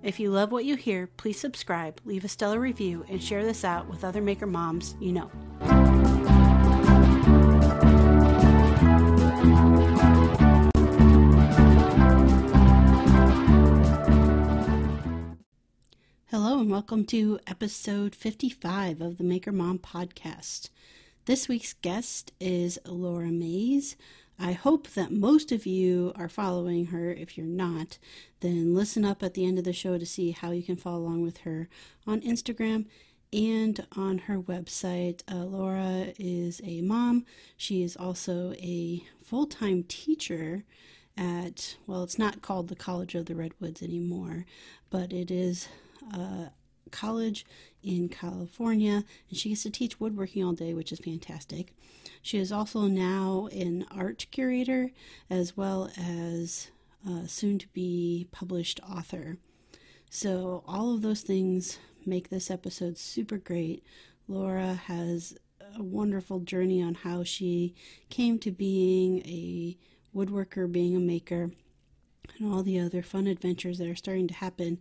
If you love what you hear, please subscribe, leave a stellar review, and share this out with other maker moms you know. Hello, and welcome to episode 55 of the Maker Mom podcast. This week's guest is Laura Mays. I hope that most of you are following her. If you're not, then listen up at the end of the show to see how you can follow along with her on Instagram and on her website. Uh, Laura is a mom. She is also a full time teacher at, well, it's not called the College of the Redwoods anymore, but it is a college in California, and she gets to teach woodworking all day, which is fantastic. She is also now an art curator as well as soon to be published author. So, all of those things make this episode super great. Laura has a wonderful journey on how she came to being a woodworker, being a maker, and all the other fun adventures that are starting to happen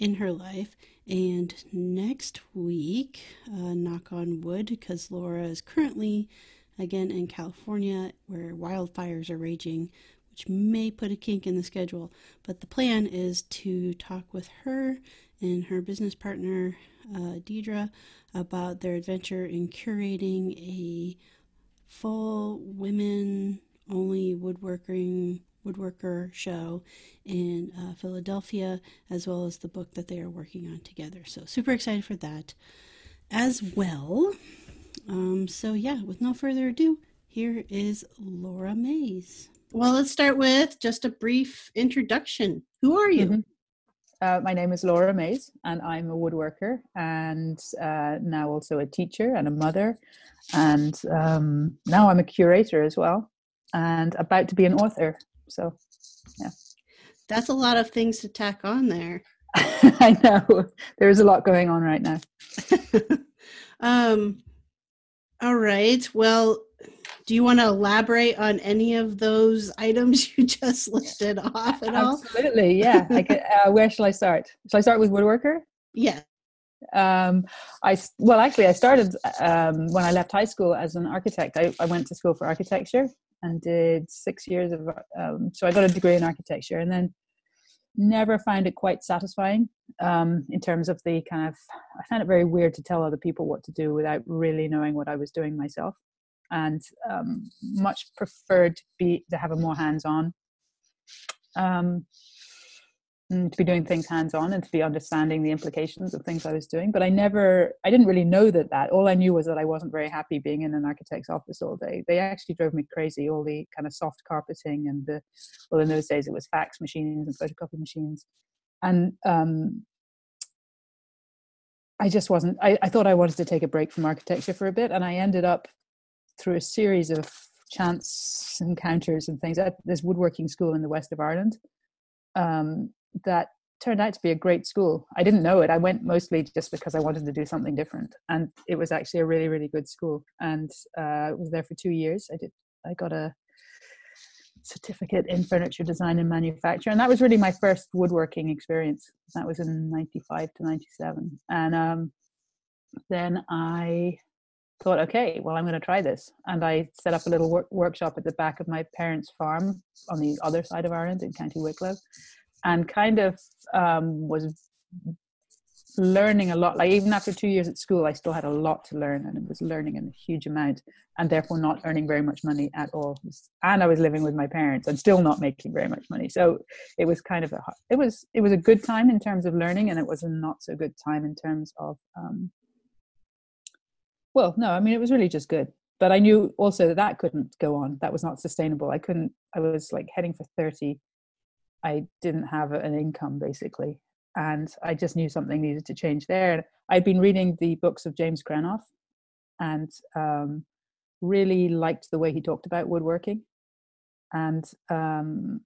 in her life. And next week, uh, knock on wood, because Laura is currently again in California where wildfires are raging, which may put a kink in the schedule. But the plan is to talk with her and her business partner, uh, Deirdre, about their adventure in curating a full women only woodworking woodworker show in uh, Philadelphia, as well as the book that they are working on together. So, super excited for that as well. Um, so, yeah, with no further ado, here is Laura Mays. Well, let's start with just a brief introduction. Who are you? Mm-hmm. Uh, my name is Laura Mays, and I'm a woodworker and uh, now also a teacher and a mother. And um, now I'm a curator as well, and about to be an author. So, yeah. That's a lot of things to tack on there. I know. There's a lot going on right now. um, all right. Well, do you want to elaborate on any of those items you just listed off at all? Absolutely. Yeah. Could, uh, where shall I start? Shall I start with woodworker? Yeah. Um, I well, actually, I started um, when I left high school as an architect. I, I went to school for architecture, and did six years of um, so i got a degree in architecture and then never found it quite satisfying um, in terms of the kind of i found it very weird to tell other people what to do without really knowing what i was doing myself. And um, much preferred to be to have a more hands-on. Um, to be doing things hands on and to be understanding the implications of things I was doing. But I never, I didn't really know that that. All I knew was that I wasn't very happy being in an architect's office all day. They actually drove me crazy, all the kind of soft carpeting and the, well, in those days it was fax machines and photocopy machines. And um, I just wasn't, I, I thought I wanted to take a break from architecture for a bit. And I ended up through a series of chance encounters and things at this woodworking school in the west of Ireland. Um, that turned out to be a great school. I didn't know it. I went mostly just because I wanted to do something different, and it was actually a really, really good school. And uh, I was there for two years. I did. I got a certificate in furniture design and manufacture, and that was really my first woodworking experience. That was in '95 to '97, and um, then I thought, okay, well, I'm going to try this, and I set up a little work- workshop at the back of my parents' farm on the other side of Ireland in County Wicklow and kind of um, was learning a lot. Like even after two years at school, I still had a lot to learn, and it was learning in a huge amount, and therefore not earning very much money at all. And I was living with my parents and still not making very much money. So it was kind of a it was it was a good time in terms of learning, and it was a not so good time in terms of. Um, well, no, I mean it was really just good. But I knew also that that couldn't go on. That was not sustainable. I couldn't. I was like heading for thirty I didn't have an income basically. and I just knew something needed to change there. I'd been reading the books of James Krenov, and um, really liked the way he talked about woodworking. And um,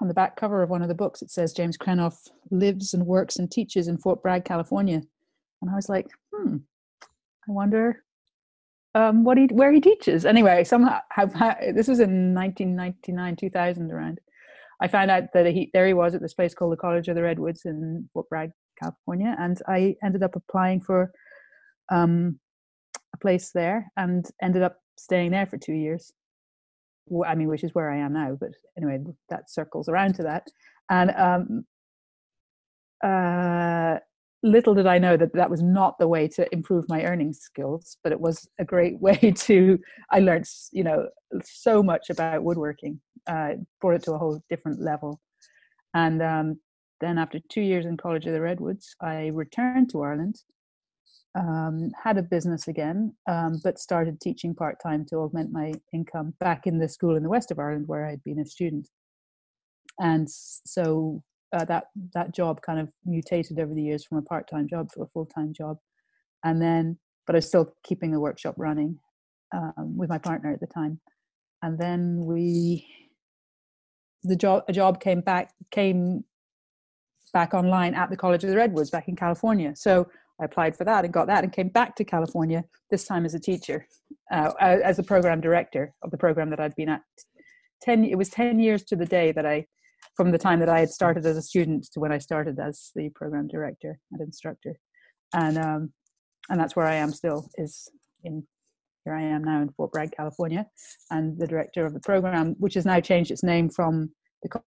on the back cover of one of the books, it says James Krenov lives and works and teaches in Fort Bragg, California. And I was like, hmm, I wonder um, what he where he teaches. Anyway, somehow this was in 1999, 2000 around. I found out that he there he was at this place called the College of the Redwoods in Fort Bragg, California, and I ended up applying for um, a place there and ended up staying there for two years. I mean, which is where I am now, but anyway, that circles around to that. And um, uh, little did I know that that was not the way to improve my earning skills, but it was a great way to. I learned, you know, so much about woodworking, uh, brought it to a whole different level. And um, then, after two years in College of the Redwoods, I returned to Ireland, um, had a business again, um, but started teaching part time to augment my income back in the school in the west of Ireland where I'd been a student. And so uh, that that job kind of mutated over the years from a part-time job to a full-time job. And then but i was still keeping the workshop running um, with my partner at the time. And then we the job a job came back came back online at the college of the redwoods back in california. So i applied for that and got that and came back to california this time as a teacher uh, as a program director of the program that i'd been at. 10 it was 10 years to the day that i from the time that I had started as a student to when I started as the program director and instructor, and um, and that's where I am still. Is in here I am now in Fort Bragg, California, and the director of the program, which has now changed its name from the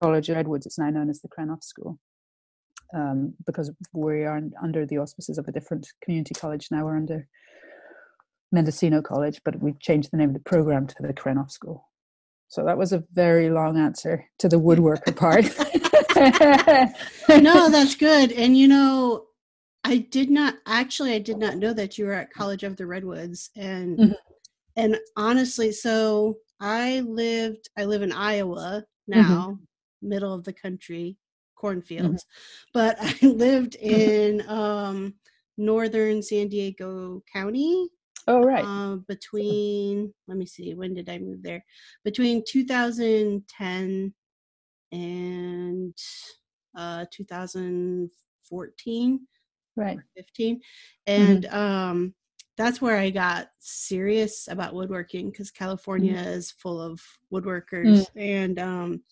College of Redwoods. It's now known as the Krenov School. Um, because we are under the auspices of a different community college now. We're under Mendocino College, but we've changed the name of the program to the Krenov School. So that was a very long answer to the woodworker part. no, that's good. And you know, I did not actually I did not know that you were at College of the Redwoods and mm-hmm. and honestly, so I lived I live in Iowa mm-hmm. now, mm-hmm. middle of the country, cornfields. Mm-hmm. But I lived in um northern San Diego County Oh, right. Uh, between, let me see, when did I move there? Between 2010 and uh, 2014. Right. 15. Mm-hmm. And mm-hmm. um, that's where I got serious about woodworking because California mm-hmm. is full of woodworkers. Mm-hmm. And um,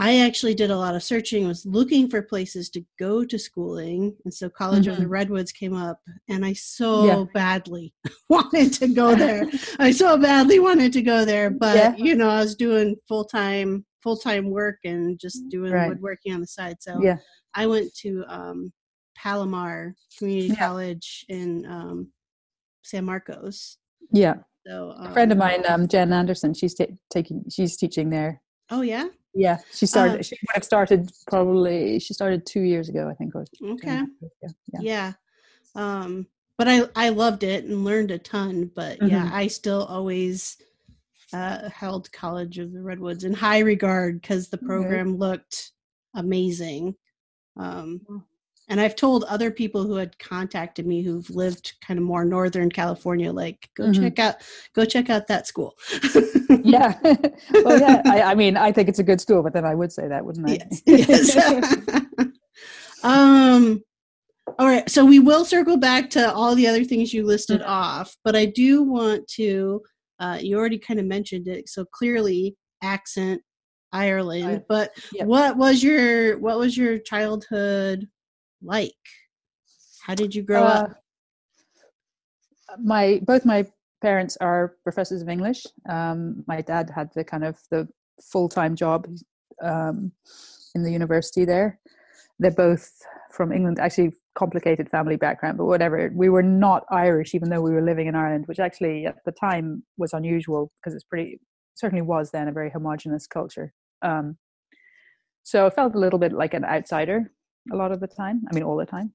I actually did a lot of searching, was looking for places to go to schooling. And so College mm-hmm. of the mm-hmm. Redwoods came up, and I so yeah. badly wanted to go there. I so badly wanted to go there, but yeah. you know, I was doing full time full time work and just doing right. woodworking on the side. So yeah. I went to um, Palomar Community. College in um, San Marcos. Yeah. So um, a friend of mine, um, Jen Anderson, she's t- taking she's teaching there. Oh yeah. Yeah, she started. Uh, she would have started probably. She started two years ago, I think. okay. Yeah. yeah. yeah. Um, but I I loved it and learned a ton. But mm-hmm. yeah, I still always uh, held College of the Redwoods in high regard because the program okay. looked amazing. Um, and i've told other people who had contacted me who've lived kind of more northern california like go mm-hmm. check out go check out that school yeah well yeah I, I, mean i think it's a good school but then i would say that wouldn't i yes, yes. um all right so we will circle back to all the other things you listed mm-hmm. off but i do want to uh, you already kind of mentioned it so clearly accent Ireland. But yep. what was your what was your childhood like? How did you grow uh, up? My both my parents are professors of English. Um, my dad had the kind of the full time job um, in the university there. They're both from England. Actually, complicated family background, but whatever. We were not Irish, even though we were living in Ireland, which actually at the time was unusual because it's pretty certainly was then a very homogenous culture. Um, so I felt a little bit like an outsider a lot of the time. I mean, all the time.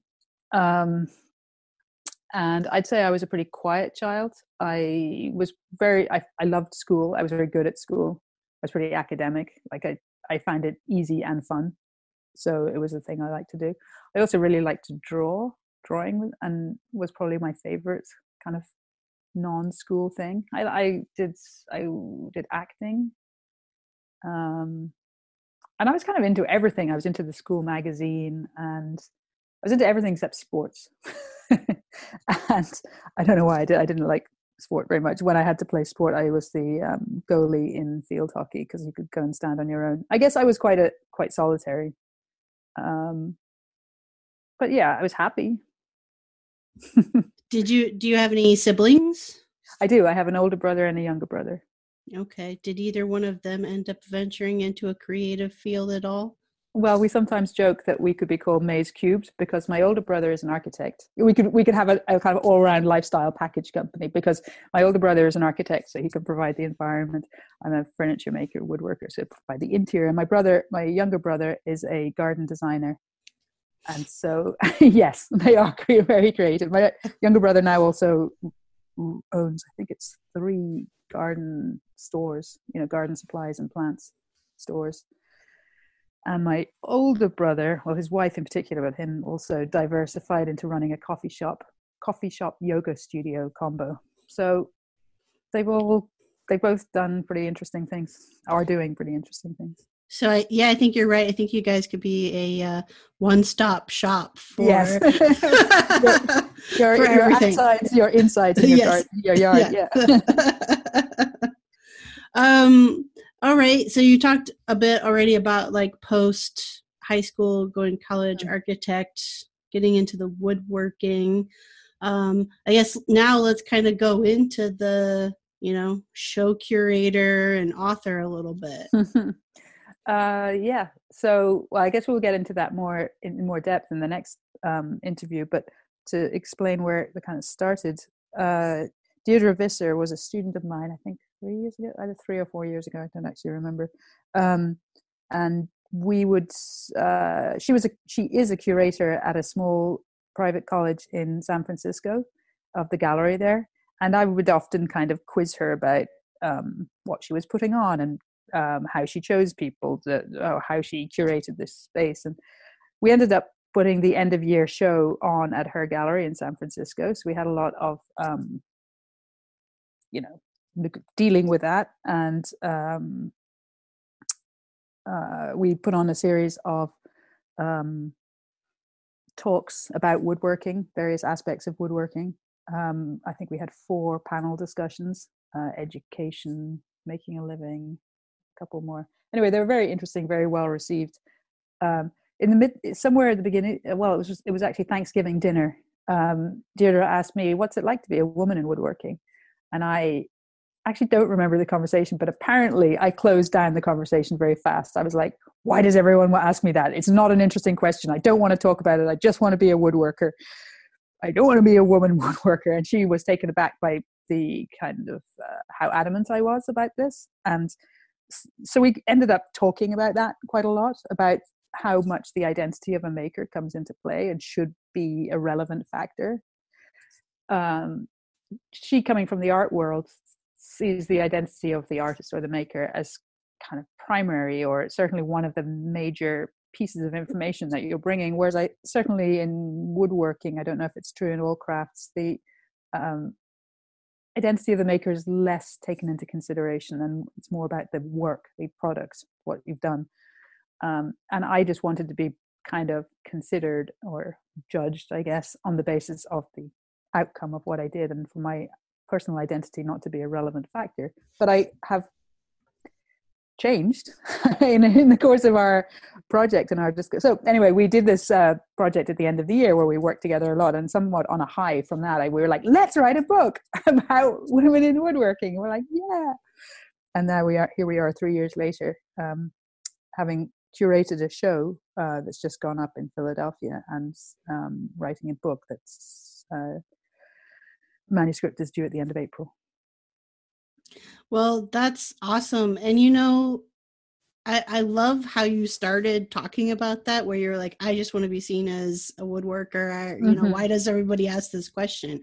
Um, and I'd say I was a pretty quiet child. I was very, I, I loved school. I was very good at school. I was pretty academic. Like I, I found it easy and fun. so it was a thing I liked to do. I also really liked to draw, drawing, and was probably my favorite kind of non-school thing. I, I did I did acting, um, and I was kind of into everything. I was into the school magazine, and I was into everything except sports. and I don't know why I did. I didn't like sport very much. When I had to play sport, I was the um, goalie in field hockey because you could go and stand on your own. I guess I was quite a quite solitary. Um, but yeah, I was happy. Did you do you have any siblings? I do. I have an older brother and a younger brother. Okay. Did either one of them end up venturing into a creative field at all? Well, we sometimes joke that we could be called Mays Cubed because my older brother is an architect. We could we could have a, a kind of all round lifestyle package company because my older brother is an architect, so he can provide the environment. I'm a furniture maker, woodworker, so provide the interior. My brother, my younger brother, is a garden designer, and so yes, they are very creative. My younger brother now also owns, I think it's three garden stores, you know, garden supplies and plants stores. And my older brother, well, his wife in particular, but him also diversified into running a coffee shop, coffee shop yoga studio combo. So they've all, they've both done pretty interesting things, are doing pretty interesting things. So I, yeah, I think you're right. I think you guys could be a uh, one-stop shop for yes. your, your, your outsides, your insides, and your, yes. garden, your yard. Yeah. yeah. um. All right. So you talked a bit already about like post high school, going college, mm-hmm. architect, getting into the woodworking. Um, I guess now let's kind of go into the you know show curator and author a little bit. Uh, yeah. So, well, I guess we'll get into that more in more depth in the next um, interview. But to explain where it kind of started, uh, Deirdre Visser was a student of mine. I think three years ago, either three or four years ago. I don't actually remember. Um, and we would. Uh, she was a. She is a curator at a small private college in San Francisco, of the gallery there. And I would often kind of quiz her about um, what she was putting on and um, how she chose people, to, oh, how she curated this space. And we ended up putting the end of year show on at her gallery in San Francisco. So we had a lot of, um, you know, dealing with that. And um, uh, we put on a series of um, talks about woodworking, various aspects of woodworking. Um, I think we had four panel discussions uh, education, making a living, a couple more. Anyway, they were very interesting, very well received. Um, in the mid, somewhere at the beginning, uh, well, it was just, it was actually Thanksgiving dinner. Um, Deirdre asked me, "What's it like to be a woman in woodworking?" And I actually don't remember the conversation, but apparently I closed down the conversation very fast. I was like, "Why does everyone ask me that? It's not an interesting question. I don't want to talk about it. I just want to be a woodworker. I don't want to be a woman woodworker." And she was taken aback by the kind of uh, how adamant I was about this, and so we ended up talking about that quite a lot about how much the identity of a maker comes into play and should be a relevant factor. Um, she, coming from the art world, sees the identity of the artist or the maker as kind of primary or certainly one of the major pieces of information that you're bringing. Whereas I certainly in woodworking, I don't know if it's true in all crafts, the um, identity of the maker is less taken into consideration and it's more about the work the products what you've done um, and i just wanted to be kind of considered or judged i guess on the basis of the outcome of what i did and for my personal identity not to be a relevant factor but i have changed in, in the course of our project and our discussion. So anyway, we did this uh, project at the end of the year where we worked together a lot, and somewhat on a high from that, I, we were like, let's write a book about women in woodworking. we're like, yeah, and now we are here. We are three years later, um, having curated a show uh, that's just gone up in Philadelphia and um, writing a book that's uh, manuscript is due at the end of April. Well, that's awesome. And you know, I, I love how you started talking about that, where you're like, I just want to be seen as a woodworker. I, you mm-hmm. know, why does everybody ask this question?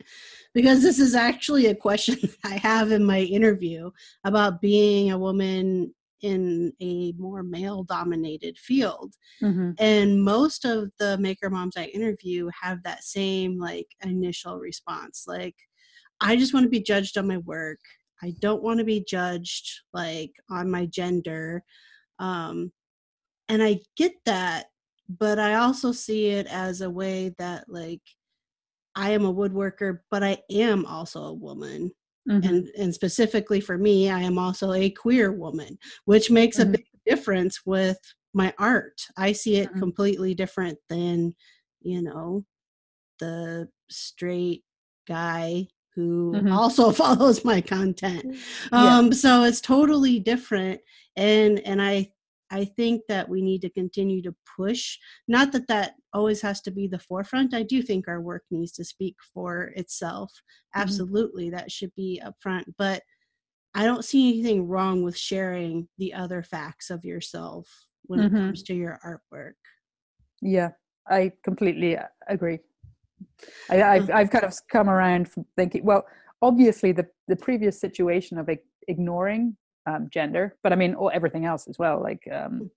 Because this is actually a question I have in my interview about being a woman in a more male dominated field. Mm-hmm. And most of the maker moms I interview have that same like initial response like, I just want to be judged on my work. I don't want to be judged like on my gender. Um, and I get that, but I also see it as a way that like I am a woodworker, but I am also a woman. Mm-hmm. And and specifically for me, I am also a queer woman, which makes Mhm. a big difference with my art. I see it Mhm. completely different than, you know, the straight guy who Mhm. also follows my content Yeah. um so it's totally different and and i i think that we need to continue to push not that that always has to be the forefront i do think our work needs to speak for itself Mhm. absolutely that should be up front but i don't see anything wrong with sharing the other facts of yourself when Mhm. it comes to your artwork Yeah, I completely agree. I, I've I've kind of come around from thinking, well, obviously the the previous situation of ignoring um, gender, but I mean, all everything else as well, like um,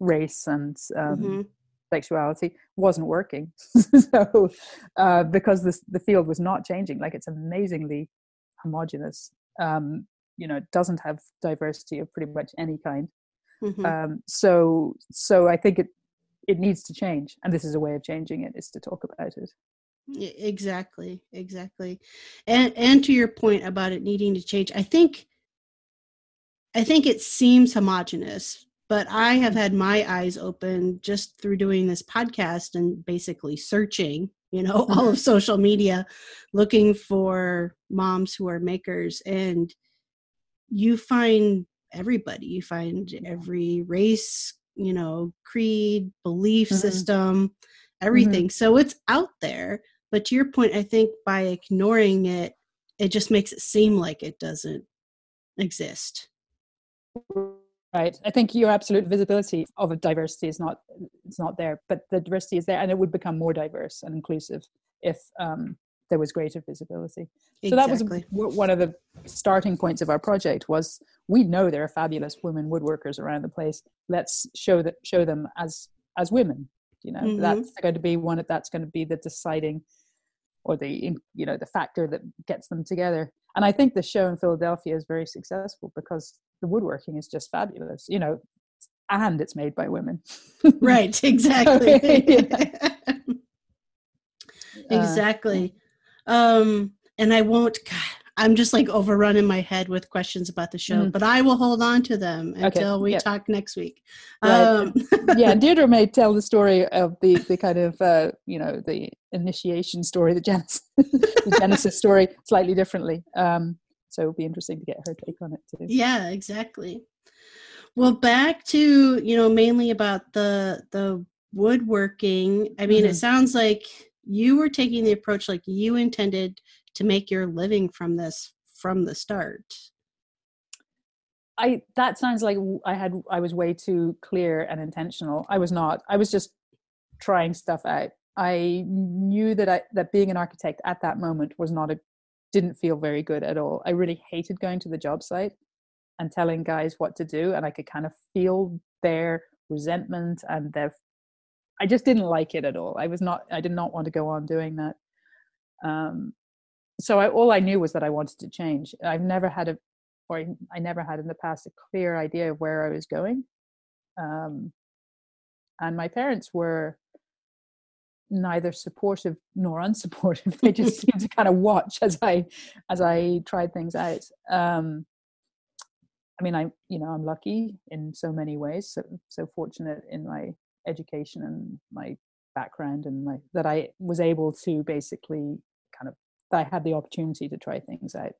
race and um, Mhm. sexuality, wasn't working. so uh, because this the field was not changing, like it's amazingly homogenous. Um, you know, it doesn't have diversity of pretty much any kind Mhm. um, so so i think it it needs to change and this is a way of changing it is to talk about it exactly exactly. And and to your point about it needing to change i think i think it seems homogenous but i have had my eyes open just through doing this podcast and basically searching you know all of social media looking for moms who are makers and you find everybody. You find every race you know creed belief Mhm. system everything. So it's out there but to your point i think by ignoring it it just makes it seem like it doesn't exist. Right. I think your absolute visibility of a diversity is not it's not there but the diversity is there and it would become more diverse and inclusive if um, there was greater visibility. So that was one of the starting points of our project was we know there are fabulous women woodworkers around the place. Let's show that show them as as women you know? Mhm. that's going to be one that's going to be the deciding or the you know the factor that gets them together. And i think the show in philadelphia is very successful because the woodworking is just fabulous you know and it's made by women. Right exactly. Yeah. Uh, exactly um and i won't God, i'm just like overrun in my head with questions about the show Mhm. but i will hold on to them Okay, until we yeah. talk next week Right. um yeah, Deirdre may tell the story of the the kind of uh, you know the initiation story, the genesis, the genesis story, slightly differently. Um, so it'll be interesting to get her take on it too. yeah exactly well back to you know mainly about the the woodworking i mean it Mhm. sounds like you were taking the approach like you intended to make your living from this from the start I that sounds like i had I was way too clear and intentional. I was not. I was just trying stuff out. I knew that I that being an architect at that moment was not a didn't feel very good at all. I really hated going to the job site and telling guys what to do and I could kind of feel their resentment and their I just didn't like it at all. I was not I did not want to go on doing that. Um so I, all I knew was that I wanted to change. I've never had a or I- I never had in the past a clear idea of where I was going. Um, and my parents were neither supportive nor unsupportive. They just seemed to kind of watch as I as I tried things out. Um, I mean, I you know I'm lucky in so many ways, so so fortunate in my education and my background and my that I was able to basically kind of that I had the opportunity to try things out.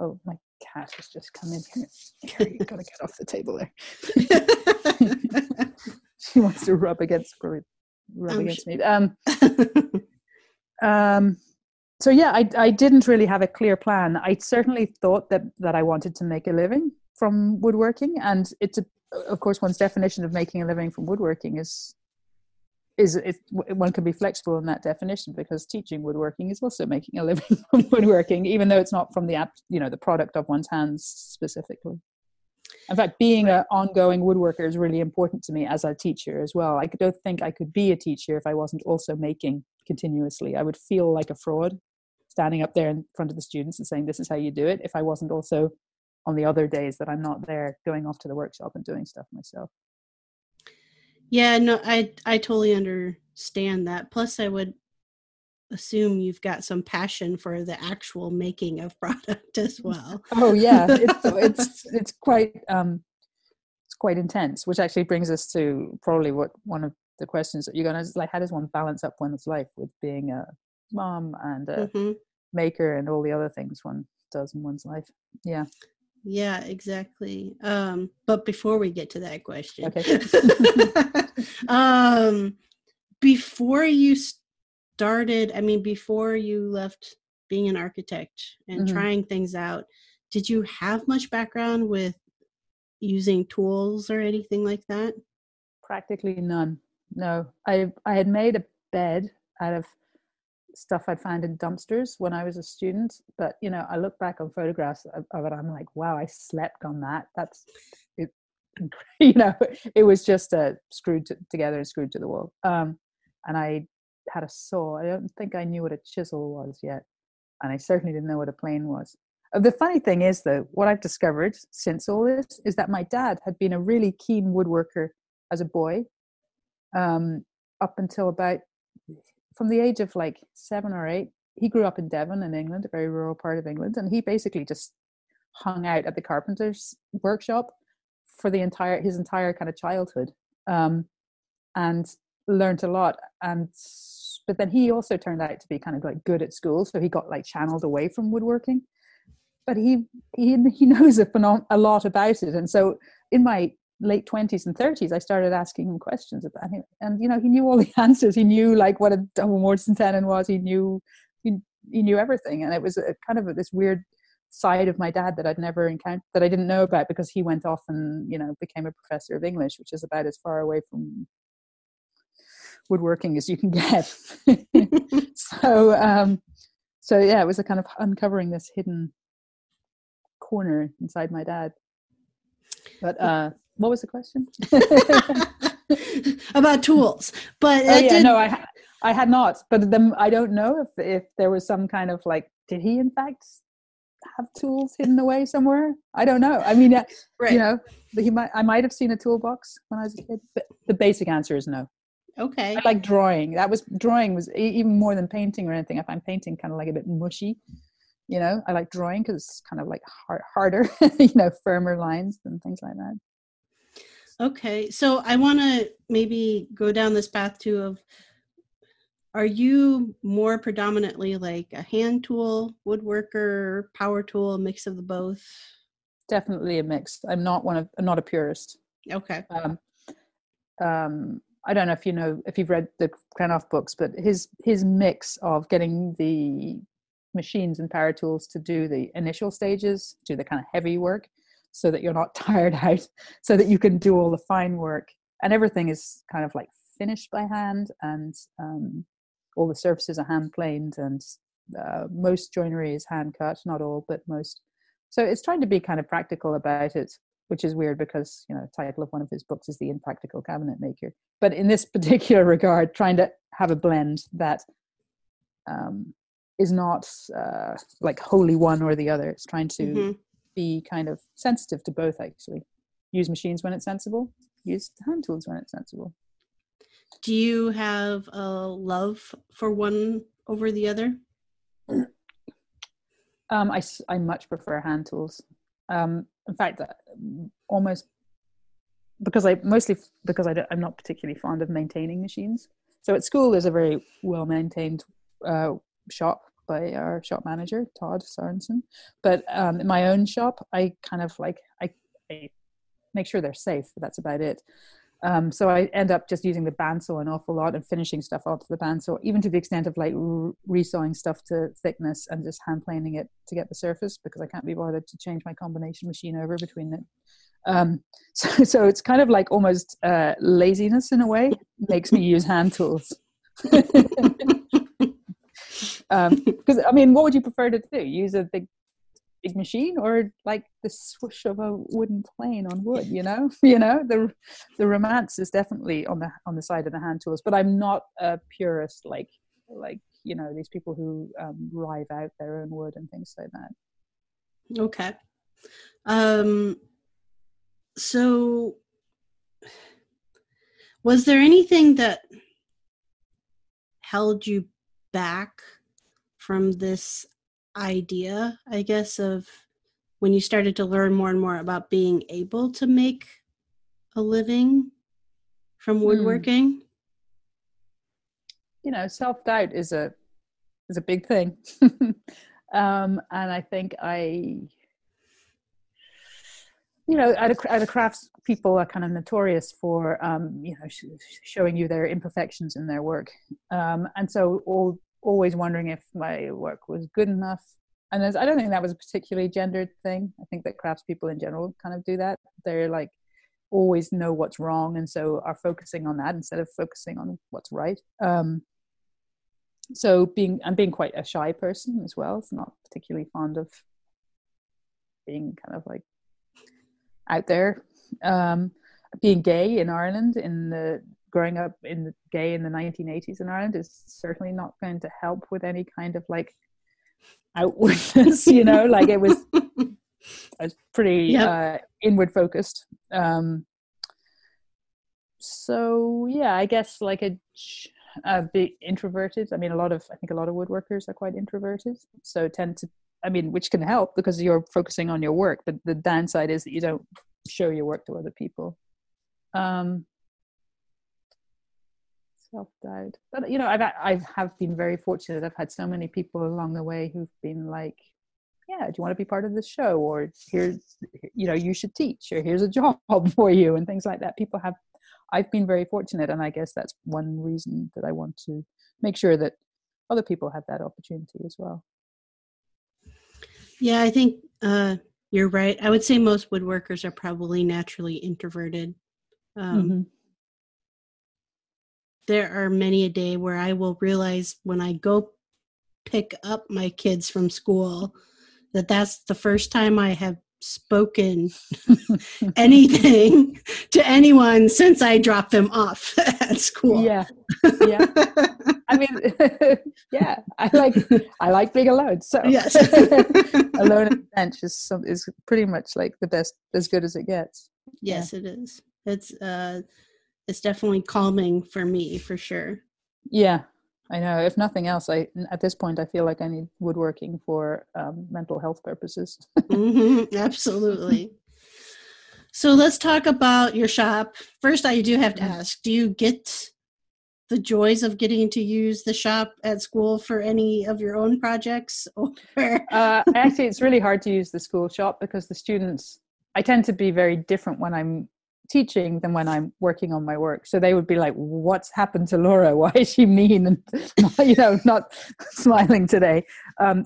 Oh, my cat has just come in here. Carrie, you gotta get off the table there. she wants to rub against rub I'm against me. Um, um, so yeah, I I didn't really have a clear plan. I certainly thought that that I wanted to make a living from woodworking, and it's a, of course one's definition of making a living from woodworking is is it, one can be flexible in that definition because teaching woodworking is also making a living from woodworking, even though it's not from the app, you know, the product of one's hands specifically. In fact, being an ongoing woodworker is really important to me as a teacher as well. I don't think I could be a teacher if I wasn't also making continuously. I would feel like a fraud standing up there in front of the students and saying, This is how you do it, if I wasn't also on the other days that I'm not there going off to the workshop and doing stuff myself. Yeah, no, I I totally understand that. Plus I would assume you've got some passion for the actual making of product as well. oh yeah, it's it's it's quite um it's quite intense, which actually brings us to probably what one of the questions that you're gonna like how does one balance up one's life with being a mom and a mm-hmm. maker and all the other things one does in one's life. Yeah. Yeah, exactly. Um, but before we get to that question, okay. um, before you started, I mean, before you left being an architect and mm-hmm. trying things out, did you have much background with using tools or anything like that? Practically none. No, I I had made a bed out of stuff I'd found in dumpsters when I was a student. But you know, I look back on photographs of, of it. I'm like, wow, I slept on that. That's it. You know, it was just uh, screwed to, together and screwed to the wall. Um, and I had a saw. I don't think I knew what a chisel was yet, and I certainly didn't know what a plane was. Uh, the funny thing is, though, what I've discovered since all this is that my dad had been a really keen woodworker as a boy, um, up until about from the age of like seven or eight, he grew up in Devon in England, a very rural part of England, and he basically just hung out at the carpenter's workshop for the entire his entire kind of childhood, um, and learned a lot. And but then he also turned out to be kind of like good at school, so he got like channeled away from woodworking. But he he he knows a, phenom- a lot about it, and so in my late 20s and 30s i started asking him questions about him and you know he knew all the answers. He knew like what a double mortise tenon was. He knew he, he knew everything. And it was a, kind of a, this weird side of my dad that i'd never encountered that i didn't know about because he went off and you know became a professor of english which is about as far away from woodworking as you can get. So um so yeah it was a kind of uncovering this hidden corner inside my dad. But uh what was the question? About tools, but oh, yeah, did... no, I I had not, but then I don't know if if there was some kind of like, did he in fact have tools hidden away somewhere? I don't know. I mean, uh, right. you know, he might I might have seen a toolbox when I was a kid, but the basic answer is no. Okay. I like drawing. That was drawing was even more than painting or anything. I find painting kind of like a bit mushy. You know, I like drawing because it's kind of like hard, harder, you know, firmer lines and things like that. Okay, so I want to maybe go down this path too of are you more predominantly like a hand tool, woodworker, power tool, mix of the both? Definitely a mix. I'm not one of I'm not a purist. Okay. Um, um, I don't know if you know if you've read the Krenov books, but his his mix of getting the machines and power tools to do the initial stages, do the kind of heavy work, so that you're not tired out, so that you can do all the fine work. And everything is kind of like finished by hand, and um, all the surfaces are hand planed, and uh, most joinery is hand cut, not all, but most. So it's trying to be kind of practical about it, which is weird because you know the title of one of his books is the Impractical Cabinet Maker. But in this particular regard, trying to have a blend that um, is not uh, like wholly one or the other. It's trying to mm-hmm be kind of sensitive to both actually. Use machines when it's sensible use hand tools when it's sensible. Do you have a love for one over the other? Um, I, I much prefer hand tools. Um, in fact uh, almost because i mostly because I i'm not particularly fond of maintaining machines. So at school there's a very well maintained uh, shop by our shop manager Todd Sorensen. But um, in my own shop, I kind of like I, I make sure they're safe, but that's about it. Um, so I end up just using the bandsaw an awful lot and finishing stuff off the bandsaw, even to the extent of like resawing stuff to thickness and just hand planing it to get the surface because I can't be bothered to change my combination machine over between it. Um, so, so it's kind of like almost uh, laziness in a way makes me use hand tools. because um, I mean, what would you prefer to do? Use a big big machine or like the swoosh of a wooden plane on wood you know? You know? The the romance is definitely on the on the side of the hand tools but i'm not a purist like like you know these people who um, rive out their own wood and things like that. Okay. Um so was there anything that held you back from this idea, I guess, of when you started to learn more and more about being able to make a living from hmm. woodworking? Mm. You know, self doubt is a is a big thing, um, and I think I, you know, at a, at a crafts people are kind of notorious for, um, you know, sh- showing you their imperfections in their work, um, and so all always wondering if my work was good enough. And I don't think that was a particularly gendered thing. I think that craftspeople in general kind of do that. They're like always know what's wrong, and so are focusing on that instead of focusing on what's right. Um, so being I'm being quite a shy person as well. It's not particularly fond of being kind of like out there. Um, being gay in Ireland in the growing up in the gay in the 1980s in Ireland is certainly not going to help with any kind of like outwardness, you know, like it was, it was pretty yep. uh, inward focused. Um, so yeah, I guess like a, a bit introverted. I mean, a lot of, I think a lot of woodworkers are quite introverted. So tend to, I mean, which can help because you're focusing on your work, but the downside is that you don't show your work to other people. Um, self doubt. But you know, I've I have been very fortunate. I've had so many people along the way who've been like, "Yeah, do you want to be part of the show?" Or here's, you know, you should teach, or here's a job for you, and things like that. People have. I've been very fortunate, and I guess that's one reason that I want to make sure that other people have that opportunity as well. Yeah, I think uh, you're right. I would say most woodworkers are probably naturally introverted. Um, mm-hmm there are many a day where I will realize when I go pick up my kids from school that that's the first time I have spoken anything to anyone since I dropped them off at school. Yeah. Yeah. I mean yeah, I like I like being alone. So yes. alone at the bench is some is pretty much like the best as good as it gets. Yes, yeah. it is. It's uh it's definitely calming for me for sure. Yeah, I know. If nothing else, I at this point I feel like I need woodworking for um, mental health purposes. mm-hmm, absolutely. So let's talk about your shop. First, I do have to mm-hmm. ask: Do you get the joys of getting to use the shop at school for any of your own projects? Or uh, actually, it's really hard to use the school shop because the students. I tend to be very different when I'm teaching than when I'm working on my work. So they would be like, "What's happened to Laura? Why is she mean and you know not smiling today?" Um,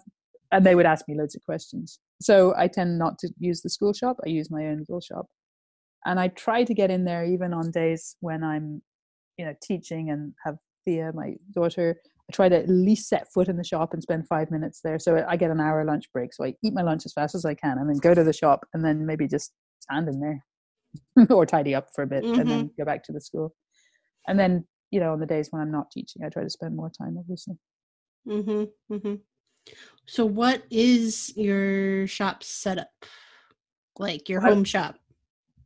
and they would ask me loads of questions. So I tend not to use the school shop. I use my own little shop, and I try to get in there even on days when I'm, you know, teaching and have Thea, my daughter. I try to at least set foot in the shop and spend five minutes there. So I get an hour lunch break. So I eat my lunch as fast as I can and then go to the shop and then maybe just stand in there or tidy up for a bit mm-hmm. and then go back to the school. And then, you know, on the days when I'm not teaching, I try to spend more time, obviously. Mm-hmm. Mm-hmm. So, what is your shop setup? Like your home I, shop?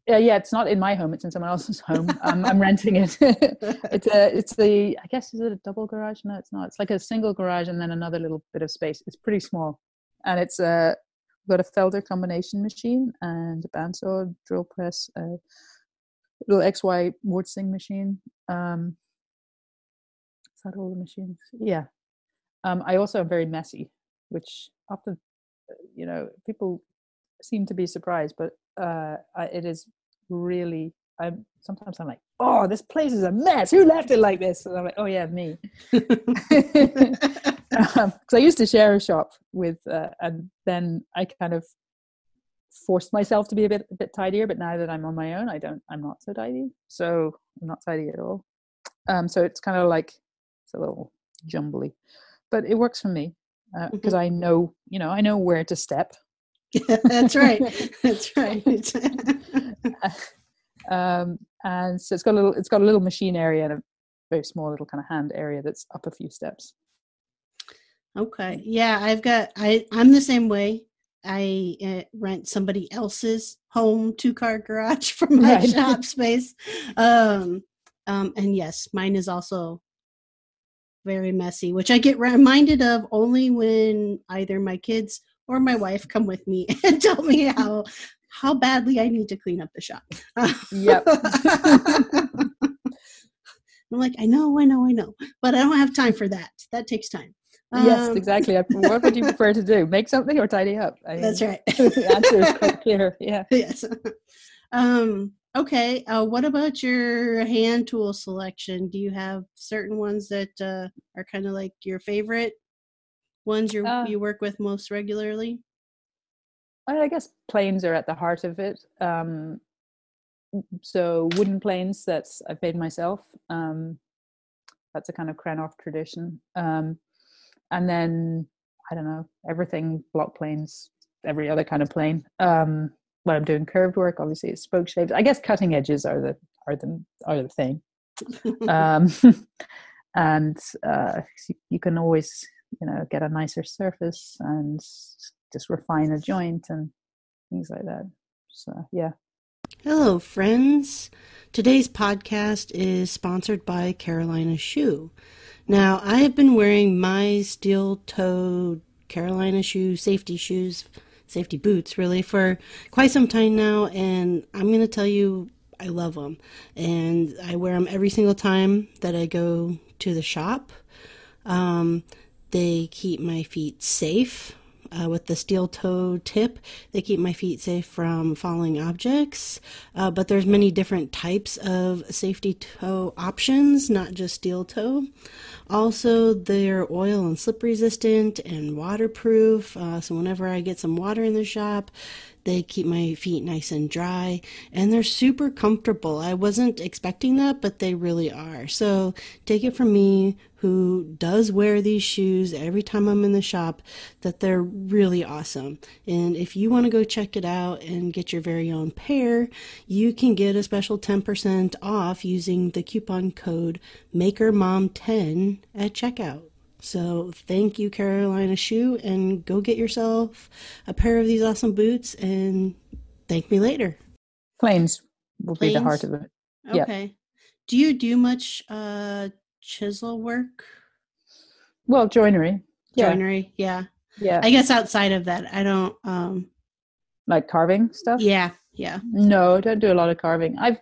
Yeah, yeah. It's not in my home; it's in someone else's home. Um, I'm renting it. it's a, it's the, I guess, is it a double garage? No, it's not. It's like a single garage and then another little bit of space. It's pretty small, and it's a got a Felder combination machine and a bandsaw, drill press, a little XY mortising machine. Um, is that all the machines? Yeah. Um, I also am very messy, which often, you know, people seem to be surprised, but uh, I, it is really. I'm sometimes I'm like, oh, this place is a mess. Who left it like this? And I'm like, oh yeah, me. because um, I used to share a shop with, uh, and then I kind of forced myself to be a bit a bit tidier. But now that I'm on my own, I don't. I'm not so tidy. So I'm not tidy at all. Um, so it's kind of like it's a little jumbly, but it works for me because uh, mm-hmm. I know, you know, I know where to step. That's right. That's right. Um, and so it's got a little it's got a little machine area and a very small little kind of hand area that's up a few steps. Okay. Yeah, I've got I I'm the same way. I uh, rent somebody else's home two car garage for my right. shop space. Um um and yes, mine is also very messy, which I get reminded of only when either my kids or my wife come with me and tell me how how badly I need to clean up the shop. Yep. I'm like, I know, I know, I know, but I don't have time for that. That takes time. Yes, um, exactly. what would you prefer to do? Make something or tidy up? I that's right. the answer is quite clear. Yeah. Yes. Um, okay. Uh, what about your hand tool selection? Do you have certain ones that uh, are kind of like your favorite ones you uh, you work with most regularly? I guess planes are at the heart of it. Um, so wooden planes that's I've made myself. Um, that's a kind of Krenov tradition. Um, and then I don't know everything block planes, every other kind of plane. Um, when I'm doing curved work, obviously it's spokeshaves. I guess cutting edges are the are the are the thing. um, and uh, you can always you know get a nicer surface and just refine a joint and things like that. So yeah. Hello, friends. Today's podcast is sponsored by Carolina Shoe. Now, I have been wearing my steel toed Carolina shoe safety shoes, safety boots, really, for quite some time now, and I'm going to tell you, I love them. And I wear them every single time that I go to the shop. Um, they keep my feet safe uh, with the steel toe tip. They keep my feet safe from falling objects. Uh, but there's many different types of safety toe options, not just steel toe. Also, they're oil and slip resistant and waterproof. Uh, so whenever I get some water in the shop, they keep my feet nice and dry and they're super comfortable. I wasn't expecting that, but they really are. So take it from me, who does wear these shoes every time I'm in the shop, that they're really awesome. And if you want to go check it out and get your very own pair, you can get a special 10% off using the coupon code MakerMom10 at checkout. So thank you, Carolina Shoe, and go get yourself a pair of these awesome boots and thank me later. Planes will be the heart of it. Okay. Yep. Do you do much uh, chisel work? Well, joinery. Joinery, yeah. Yeah. I guess outside of that, I don't um like carving stuff? Yeah, yeah. No, I don't do a lot of carving. I've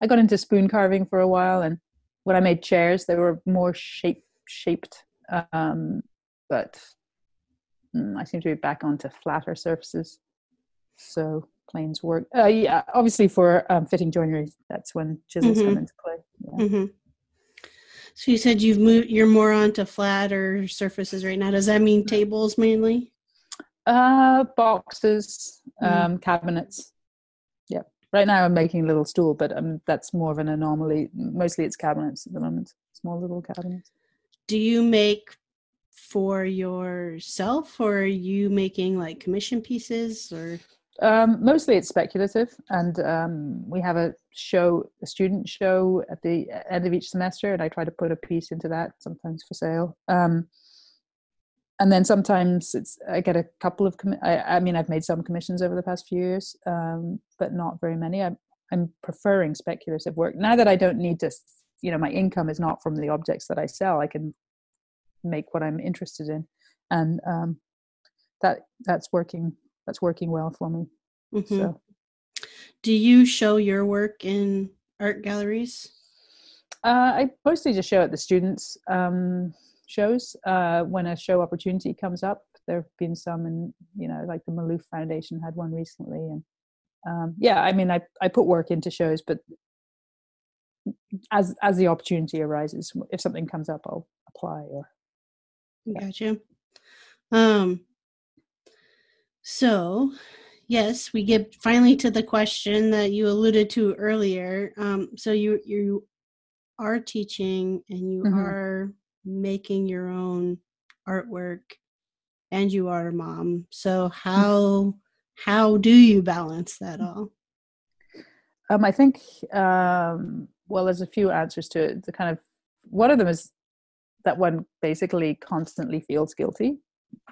I got into spoon carving for a while and when I made chairs they were more shape shaped um, but mm, I seem to be back onto flatter surfaces. So planes work. Uh, yeah, obviously for um, fitting joinery, that's when chisels mm-hmm. come into play. Yeah. Mm-hmm. So you said you've moved. You're more onto flatter surfaces right now. Does that mean tables mainly? Uh, boxes, mm-hmm. um, cabinets. Yeah. Right now, I'm making a little stool, but um, that's more of an anomaly. Mostly, it's cabinets at the moment. Small little cabinets do you make for yourself or are you making like commission pieces or? Um, mostly it's speculative and um, we have a show a student show at the end of each semester and i try to put a piece into that sometimes for sale. Um, and then sometimes it's i get a couple of I, I, mean i've made some commissions over the past few years um, but not very many. I'm, I'm preferring speculative work. Now that i don't need to you know my income is not from the objects that i sell. I can make what i'm interested in. And um, that that's working that's working well for me. Mm-hmm. so. Do you show your work in art galleries? Uh, i mostly just show at the students um, shows. Uh, when a show opportunity comes up there have been some and you know like the maloof foundation had one recently and um, yeah i mean I, I put work into shows but as as the opportunity arises if something comes up i'll apply or yeah. gotcha um so yes we get finally to the question that you alluded to earlier um so you you are teaching and you mm-hmm. are making your own artwork and you are a mom. So how how do you balance that all? Um, I think um, well, there's a few answers to it. The kind of one of them is that one basically constantly feels guilty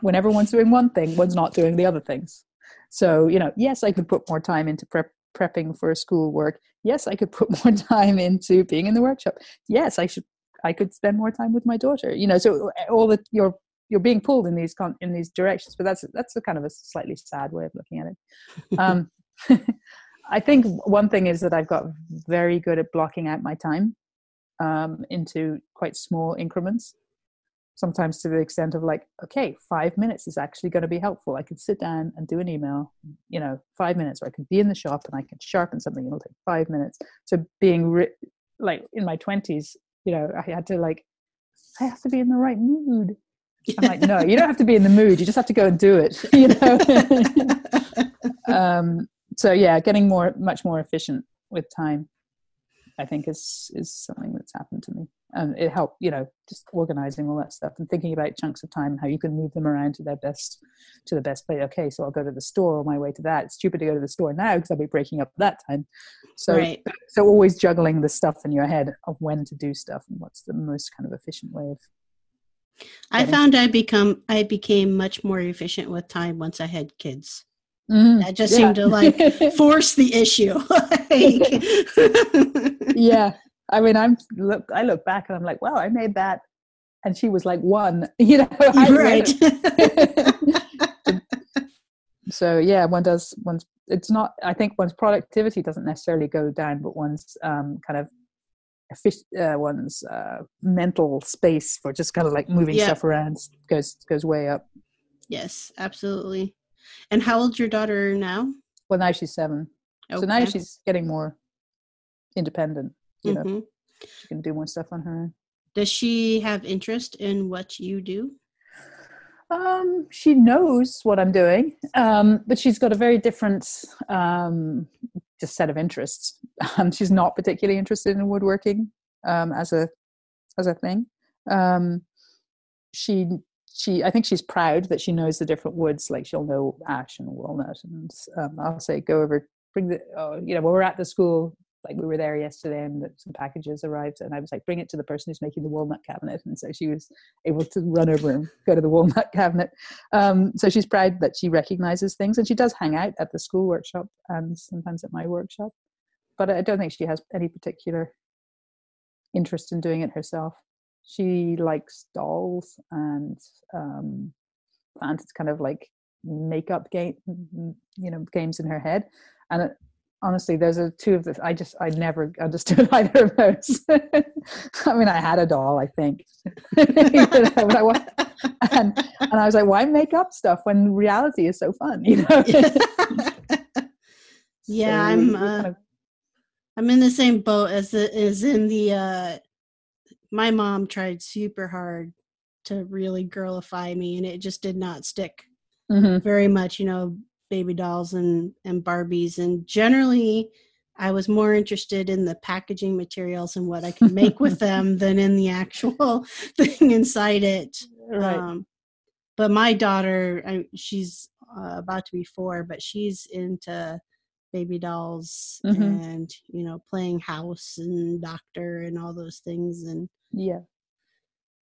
whenever one's doing one thing, one's not doing the other things. So you know, yes, I could put more time into prep prepping for school work. Yes, I could put more time into being in the workshop. Yes, I should I could spend more time with my daughter. You know, so all that you're you're being pulled in these con- in these directions. But that's that's a kind of a slightly sad way of looking at it. Um, I think one thing is that I've got very good at blocking out my time um, into quite small increments. Sometimes to the extent of like, okay, five minutes is actually going to be helpful. I can sit down and do an email, you know, five minutes, or I can be in the shop and I can sharpen something. It'll take five minutes. So being re- like in my twenties, you know, I had to like, I have to be in the right mood. I'm like, no, you don't have to be in the mood. You just have to go and do it. You know. um, so yeah, getting more, much more efficient with time, I think is is something that's happened to me, and it helped. You know, just organizing all that stuff and thinking about chunks of time, and how you can move them around to their best, to the best place. Okay, so I'll go to the store on my way to that. It's stupid to go to the store now because I'll be breaking up that time. So, right. so always juggling the stuff in your head of when to do stuff and what's the most kind of efficient way of I found I become I became much more efficient with time once I had kids. Mm, that just yeah. seemed to like force the issue. yeah, I mean, I'm look. I look back and I'm like, wow, I made that, and she was like one. You know, right? so yeah, one does. One's it's not. I think one's productivity doesn't necessarily go down, but one's um, kind of uh, one's uh, mental space for just kind of like moving yeah. stuff around goes goes way up. Yes, absolutely. And how old's your daughter now? Well, now she's seven. Okay. So now she's getting more independent. You mm-hmm. know, she can do more stuff on her own. Does she have interest in what you do? Um, she knows what I'm doing, um, but she's got a very different um, just set of interests. Um, she's not particularly interested in woodworking um, as a as a thing. Um, she she I think she's proud that she knows the different woods. Like she'll know ash and walnut, and um, I'll say go over bring the oh, you know when we're at the school like we were there yesterday and some packages arrived and I was like, bring it to the person who's making the walnut cabinet. And so she was able to run over and go to the walnut cabinet. Um, so she's proud that she recognizes things and she does hang out at the school workshop and sometimes at my workshop. But I don't think she has any particular interest in doing it herself. She likes dolls and um, fancies kind of like makeup game, you know, games in her head. And honestly those are two of the i just i never understood either of those. I mean i had a doll i think. And, and i was like why make up stuff when reality is so fun? You know? Yeah so i'm uh, kind of, i'm in the same boat as the as in the uh my mom tried super hard to really girlify me and it just did not stick mm-hmm. very much you know baby dolls and and barbies and generally i was more interested in the packaging materials and what i could make with them than in the actual thing inside it right. Um, but my daughter I, she's uh, about to be four but she's into baby dolls mm-hmm. and you know playing house and doctor and all those things and yeah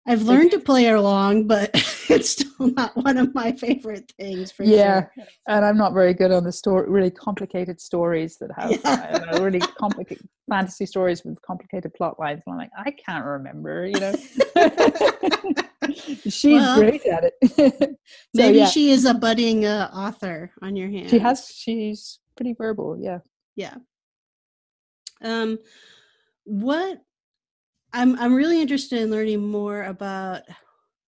I've learned to play along, but it's still not one of my favorite things. For yeah, sure. and I'm not very good on the story, really complicated stories that have yeah. uh, really complicated fantasy stories with complicated plot lines. And I'm like, I can't remember, you know. She's well, great at it. so, maybe yeah. she is a budding uh, author on your hand. She has. She's pretty verbal. Yeah. Yeah. Um, what I'm I'm really interested in learning more about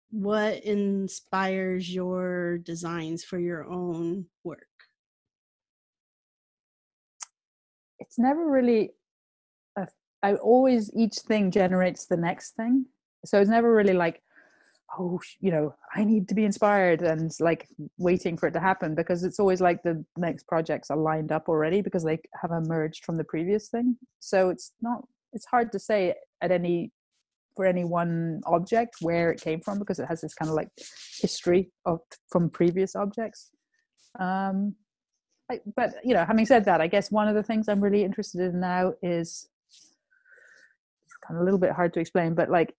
what inspires your designs for your own work. It's never really a, I always each thing generates the next thing. So it's never really like oh you know i need to be inspired and like waiting for it to happen because it's always like the next projects are lined up already because they have emerged from the previous thing so it's not it's hard to say at any for any one object where it came from because it has this kind of like history of from previous objects. Um, I, but you know, having said that, I guess one of the things I'm really interested in now is kind of a little bit hard to explain, but like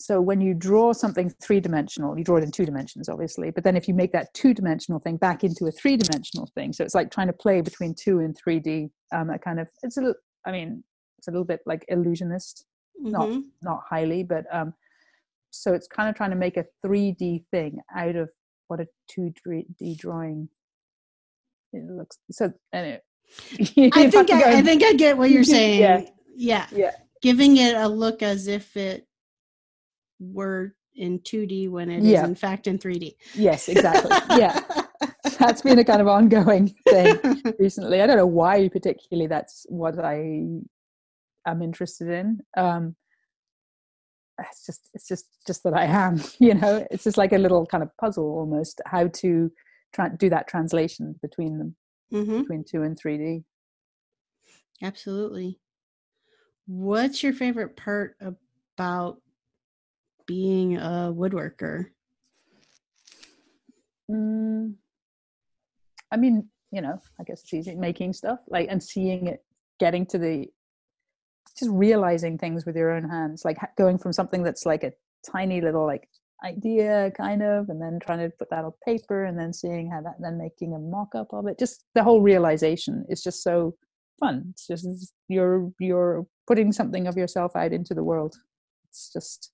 so when you draw something three dimensional you draw it in two dimensions obviously but then if you make that two dimensional thing back into a three dimensional thing so it's like trying to play between two and 3d um a kind of it's a i mean it's a little bit like illusionist mm-hmm. not not highly but um so it's kind of trying to make a 3d thing out of what a 2d drawing it looks so anyway i think I, I think i get what you're saying yeah yeah yeah giving it a look as if it were in 2D when it yeah. is in fact in 3D. Yes, exactly. yeah. That's been a kind of ongoing thing recently. I don't know why particularly that's what I am interested in. Um it's just it's just just that I am, you know. It's just like a little kind of puzzle almost how to try do that translation between them mm-hmm. between 2 and 3D. Absolutely. What's your favorite part about being a woodworker? Mm, I mean, you know, I guess it's easy making stuff like and seeing it getting to the just realizing things with your own hands, like going from something that's like a tiny little like idea kind of and then trying to put that on paper and then seeing how that then making a mock-up of it. Just the whole realization is just so fun. It's just you're you're putting something of yourself out into the world. It's just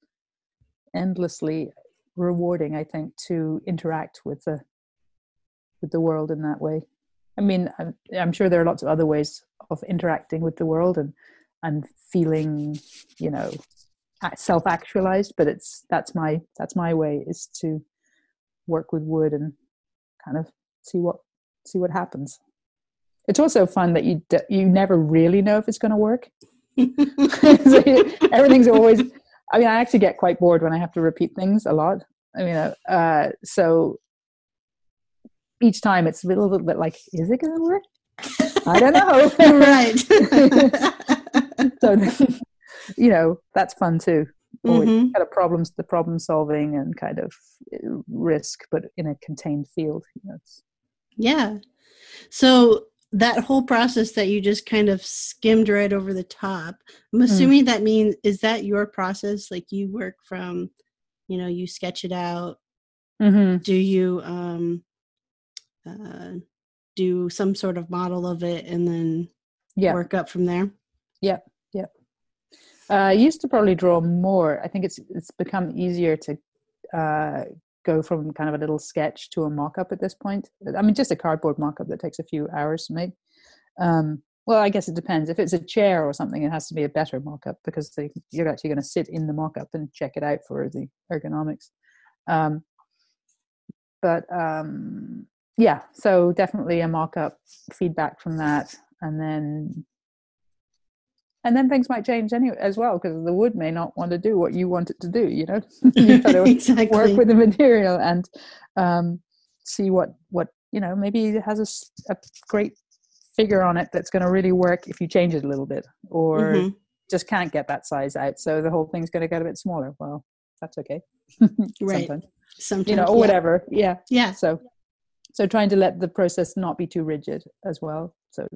endlessly rewarding i think to interact with the with the world in that way. I mean I'm, I'm, sure there are lots of other ways of interacting with the world and and feeling you know self actualized but it's that's my that's my way is to work with wood and kind of see what see what happens it's also fun that you you never really know if it's going to work so everything's always I mean, I actually get quite bored when I have to repeat things a lot. I mean, uh, uh so each time it's a little, little bit like, is it going to work? I don't know. right. so, you know, that's fun too. Mm-hmm. Kind of problems, the problem solving and kind of uh, risk, but in a contained field. You know, yeah. So that whole process that you just kind of skimmed right over the top i'm hmm. assuming mm. that means is that your process like you work from you know you sketch it out mm-hmm. do you um uh do some sort of model of it and then yeah. work up from there yep uh, i used to probably draw more. I think it's it's become easier to uh go from kind of a little sketch to a mock-up at this point. I mean just a cardboard mock-up that takes a few hours to make. Um, well i guess it depends. If it's a chair or something it has to be a better mock-up because they, you're actually going to sit in the mock-up and check it out for the ergonomics. Um, but um, yeah so definitely a mock-up feedback from that and then and then things might change anyway as well because the wood may not want to do what you want it to do you know you got to exactly. work with the material and um, see what what you know maybe it has a, a great figure on it that's going to really work if you change it a little bit or mm-hmm. just can't get that size out so the whole thing's going to get a bit smaller well that's okay right sometimes. sometimes you know or yeah. whatever yeah yeah so so trying to let the process not be too rigid as well so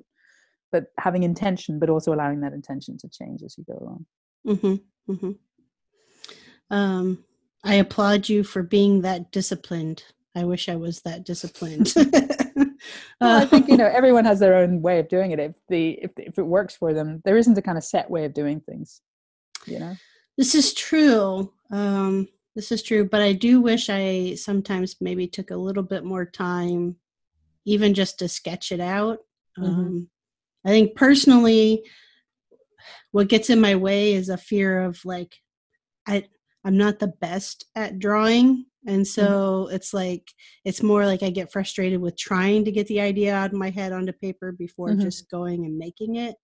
but having intention, but also allowing that intention to change as you go along. Mm-hmm, mm-hmm. Um, I applaud you for being that disciplined. I wish I was that disciplined. well, I think you know everyone has their own way of doing it. If the if if it works for them, there isn't a kind of set way of doing things. You know, this is true. Um, this is true, but I do wish I sometimes maybe took a little bit more time, even just to sketch it out. Mm-hmm. Um, I think personally, what gets in my way is a fear of like, I I'm not the best at drawing, and so mm-hmm. it's like it's more like I get frustrated with trying to get the idea out of my head onto paper before mm-hmm. just going and making it.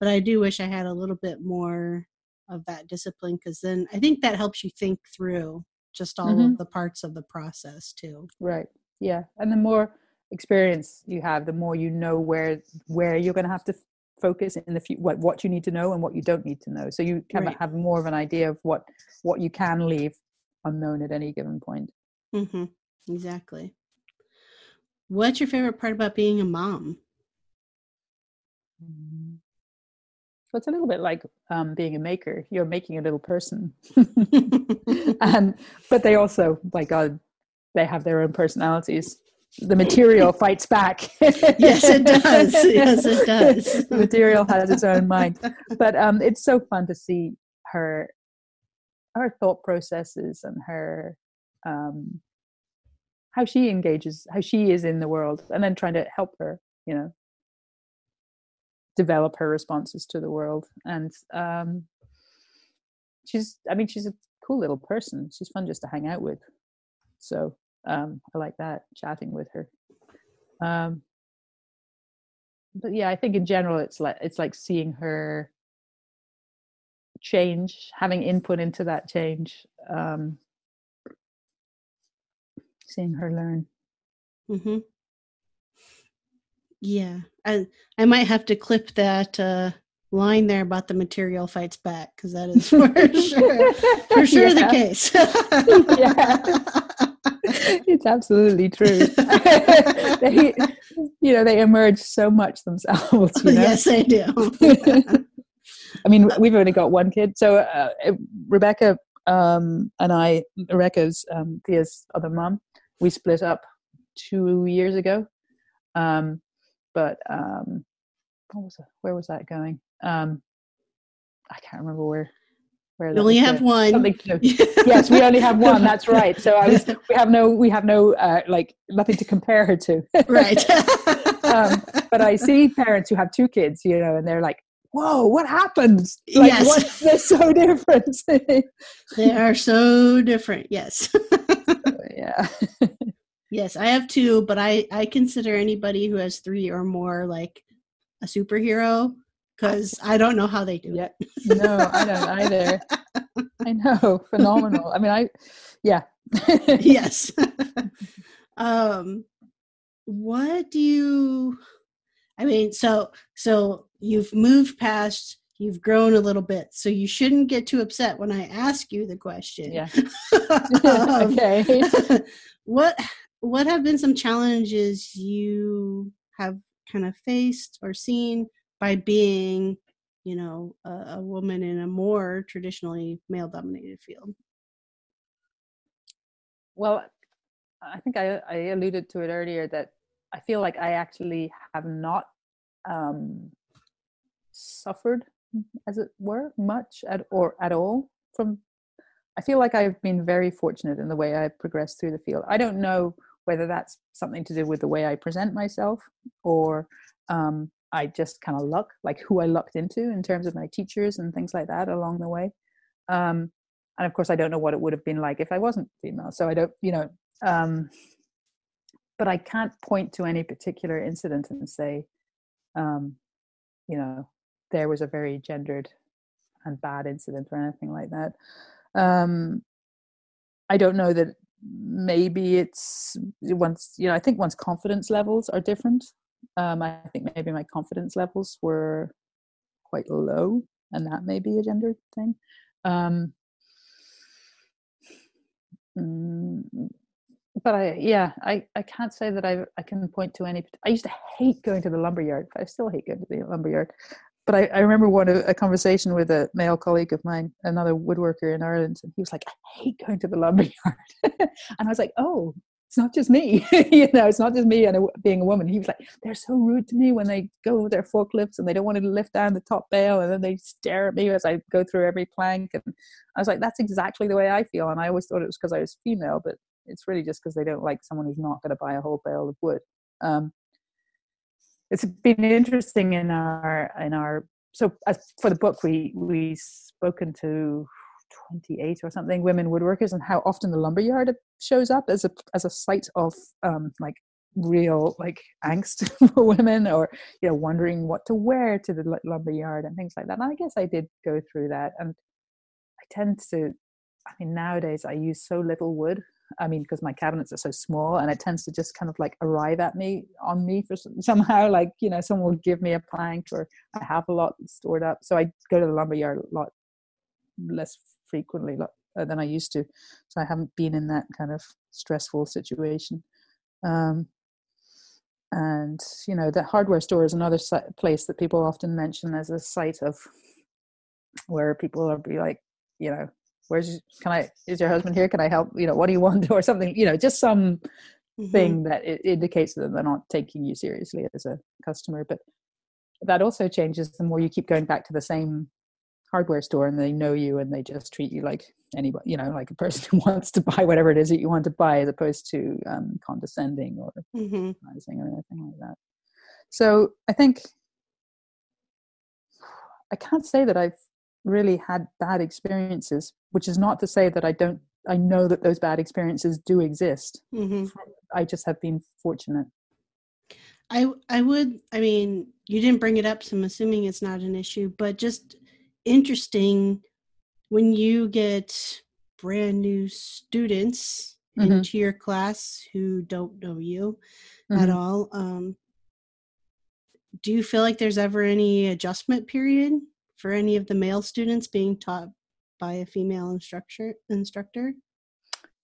But I do wish I had a little bit more of that discipline because then I think that helps you think through just all mm-hmm. of the parts of the process too. Right. Yeah, and the more experience you have, the more you know where where you're going to have to focus in the few, what what you need to know and what you don't need to know. So you kind Right. have more of an idea of what what you can leave unknown at any given point. Mm-hmm. Exactly. What's your favorite part about being a mom? Mm. So it's a little bit like um, being a maker. You're making a little person, and but they also, by God, they have their own personalities. The material fights back. Yes, it does. Yes, it does. the material has its own mind, but um, it's so fun to see her, her thought processes and her, um, how she engages, how she is in the world, and then trying to help her. You know, develop her responses to the world and um she's i mean she's a cool little person she's fun just to hang out with so um i like that chatting with her um but yeah i think in general it's like it's like seeing her change having input into that change um seeing her learn Mm-hmm. Yeah, I I might have to clip that uh, line there about the material fights back because that is for sure for sure the case. Yeah. it's absolutely true. they, you know, they emerge so much themselves. You know? yes, I do. I mean, we've only got one kid, so uh, Rebecca um, and I, Rebecca's um, Thea's other mom, we split up two years ago. Um, but um, what was? Where was that going? Um, I can't remember where. Where You only have going. one. To- yes, we only have one. That's right. So I was. We have no. We have no. Uh, like nothing to compare her to. right. um, but I see parents who have two kids, you know, and they're like, "Whoa, what happened? Like, Yes. what? They're so different." they are so different. Yes. yeah. Yes, I have two, but I I consider anybody who has three or more like a superhero because I don't know how they do Yeah. it. No, I don't either. I know, phenomenal. I mean, I, yeah. yes. um, what do you? I mean, so so you've moved past. You've grown a little bit, so you shouldn't get too upset when I ask you the question. Yeah. Um, okay. what what have been some challenges you have kind of faced or seen by being you know a, a woman in a more traditionally male dominated field Well, I think I, I alluded to it earlier that I feel like I actually have not um, suffered, as it were, much at or at all from. I feel like I've been very fortunate in the way I progressed through the field. I don't know whether that's something to do with the way I present myself or um, I just kind of luck, like who I lucked into in terms of my teachers and things like that along the way. Um, and of course, I don't know what it would have been like if I wasn't female. So I don't, you know, um, but I can't point to any particular incident and say, um, you know, there was a very gendered and bad incident or anything like that. Um, I don't know that maybe it's once, you know, I think one's confidence levels are different. Um, I think maybe my confidence levels were quite low, and that may be a gender thing. Um, mm, but I, yeah, I, I can't say that I, I can point to any. I used to hate going to the lumberyard. I still hate going to the lumberyard. But I, I remember one a, a conversation with a male colleague of mine, another woodworker in Ireland, and he was like, "I hate going to the lumberyard," and I was like, "Oh, it's not just me, you know, it's not just me and a, being a woman." He was like, "They're so rude to me when they go with their forklifts and they don't want to lift down the top bale, and then they stare at me as I go through every plank." And I was like, "That's exactly the way I feel," and I always thought it was because I was female, but it's really just because they don't like someone who's not going to buy a whole bale of wood. Um, it's been interesting in our in our so as for the book we we spoken to 28 or something women woodworkers and how often the lumberyard shows up as a as a site of um like real like angst for women or you know wondering what to wear to the lumberyard and things like that and i guess i did go through that and i tend to i mean nowadays i use so little wood I mean, because my cabinets are so small, and it tends to just kind of like arrive at me on me for somehow. Like you know, someone will give me a plank, or I have a lot stored up. So I go to the lumberyard a lot less frequently uh, than I used to. So I haven't been in that kind of stressful situation. Um, and you know, the hardware store is another place that people often mention as a site of where people are be like, you know, where's can I is your husband here? Can I help? You know, what do you want or something? You know, just some mm-hmm. thing that it indicates that they're not taking you seriously as a customer. But that also changes the more you keep going back to the same hardware store and they know you and they just treat you like anybody you know like a person who wants to buy whatever it is that you want to buy as opposed to um, condescending or mm-hmm. or anything like that so i think i can't say that i've really had bad experiences which is not to say that i don't i know that those bad experiences do exist mm-hmm. i just have been fortunate I I would I mean you didn't bring it up so I'm assuming it's not an issue but just interesting when you get brand new students mm-hmm. into your class who don't know you mm-hmm. at all. Um, do you feel like there's ever any adjustment period for any of the male students being taught by a female instructor? Instructor.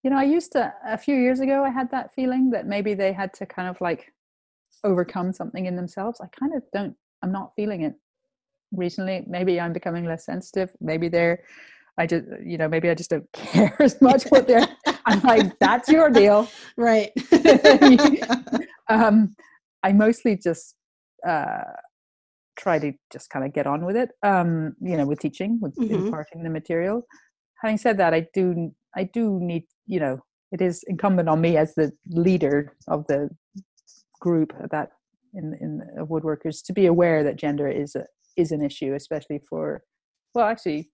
You know, I used to a few years ago. I had that feeling that maybe they had to kind of like overcome something in themselves. I kind of don't. I'm not feeling it recently. Maybe I'm becoming less sensitive. Maybe they're, I just, you know, maybe I just don't care as much what they're. I'm like, that's your deal, right? um, I mostly just uh, try to just kind of get on with it. Um, you know, with teaching, with mm-hmm. imparting the material. Having said that, I do, I do need, you know, it is incumbent on me as the leader of the group that in in woodworkers to be aware that gender is a, is an issue, especially for, well, actually,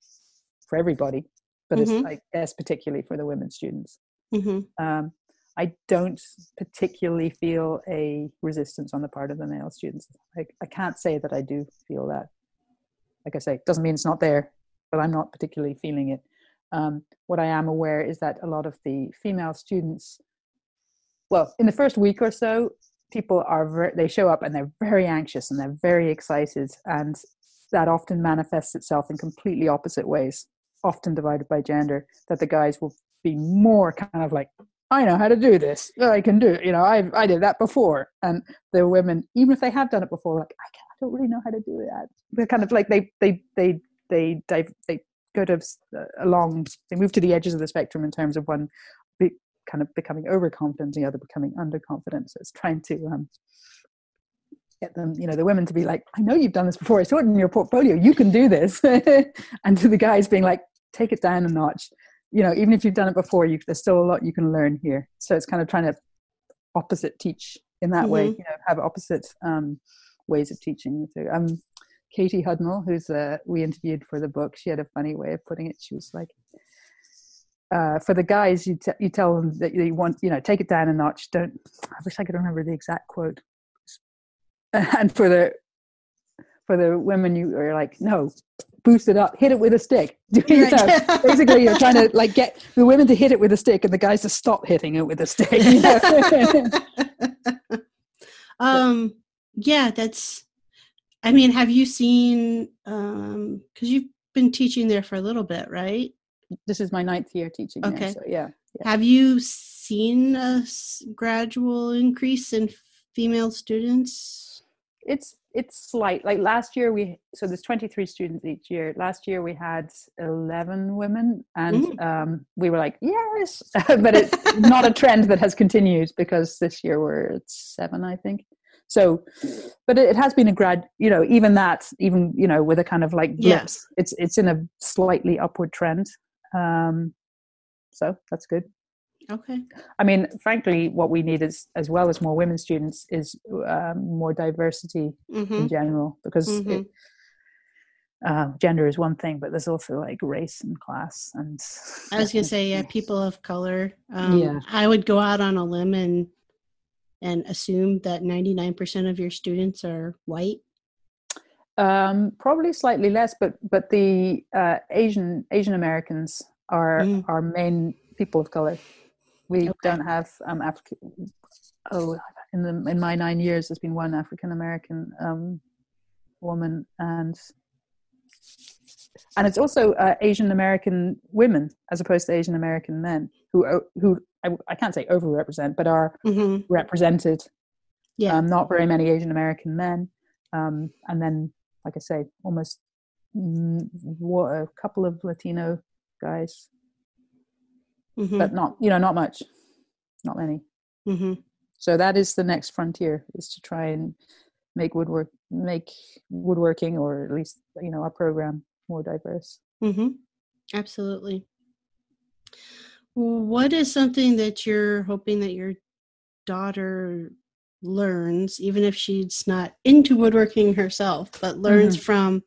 for everybody, but mm-hmm. I guess particularly for the women students. Mm-hmm. Um, I don't particularly feel a resistance on the part of the male students. I, I can't say that I do feel that. Like I say, doesn't mean it's not there, but I'm not particularly feeling it. Um, what I am aware is that a lot of the female students, well, in the first week or so, people are very, they show up and they're very anxious and they're very excited and that often manifests itself in completely opposite ways often divided by gender that the guys will be more kind of like i know how to do this. I can do it. You know i i did that before. And the women even if they have done it before like i, I don't really know how to do that. They're kind of like they they they they they, they go to uh, along they move to the edges of the spectrum in terms of one kind of becoming overconfident, the other becoming underconfident. So it's trying to um, get them, you know, the women to be like, I know you've done this before. I saw it in your portfolio. You can do this. and to the guys being like, take it down a notch. You know, even if you've done it before, you, there's still a lot you can learn here. So it's kind of trying to opposite teach in that mm-hmm. way. You know, have opposite um, ways of teaching. So, um, Katie Hudnall, who's uh, we interviewed for the book, she had a funny way of putting it. She was like, uh, for the guys, you, t- you tell them that you want, you know, take it down a notch. Don't, I wish I could remember the exact quote. And for the, for the women, you are like, no, boost it up, hit it with a stick. Basically, you're trying to like get the women to hit it with a stick and the guys to stop hitting it with a stick. You know? um, yeah, that's, I mean, have you seen, um, cause you've been teaching there for a little bit, right? this is my ninth year teaching. Okay. There, so yeah, yeah. Have you seen a gradual increase in female students? It's it's slight. Like last year we so there's 23 students each year. Last year we had 11 women, and mm. um, we were like yes, but it's not a trend that has continued because this year we're at seven, I think so but it, has been a grad you know even that even you know with a kind of like blips yes. it's it's in a slightly upward trend um, so that's good. Okay. I mean, frankly, what we need is, as well as more women students, is um, more diversity mm-hmm. in general because mm-hmm. it, uh, gender is one thing, but there's also like race and class and. I was gonna say, yeah, people of color. Um, yeah. I would go out on a limb and and assume that 99% of your students are white. Um, probably slightly less, but but the uh, Asian Asian Americans are mm. our main people of color. We okay. don't have um, African. Oh, in the in my nine years, there's been one African American um, woman, and and it's also uh, Asian American women as opposed to Asian American men who uh, who I, I can't say overrepresent, but are mm-hmm. represented. Yeah, um, not very many Asian American men, um, and then like I say, almost mm, what a couple of Latino guys, mm-hmm. but not you know not much, not many. Mm-hmm. So that is the next frontier: is to try and make woodwork make woodworking or at least you know our program more diverse. Mm-hmm. Absolutely. What is something that you're hoping that your daughter learns, even if she's not into woodworking herself, but learns mm-hmm. from